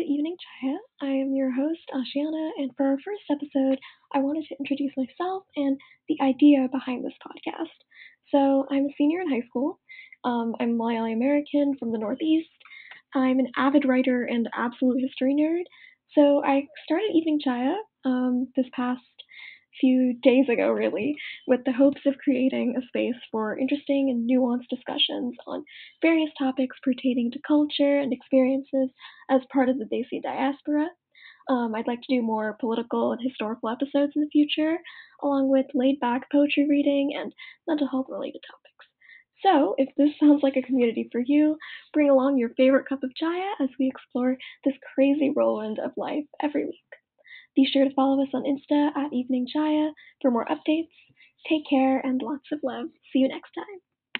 Evening Chaya. I am your host, Ashiyana, and for our first episode, I wanted to introduce myself and the idea behind this podcast. So, I'm a senior in high school. Um, I'm Malayali American from the Northeast. I'm an avid writer and absolute history nerd. So, I started Evening Chaya um, this past few days ago, really, with the hopes of creating a space for interesting and nuanced discussions on various topics pertaining to culture and experiences as part of the Desi diaspora. Um, I'd like to do more political and historical episodes in the future, along with laid back poetry reading and mental health related topics. So, if this sounds like a community for you, bring along your favorite cup of chaya as we explore this crazy whirlwind of life every week. Be sure to follow us on Insta at Evening Chaya for more updates. Take care and lots of love. See you next time.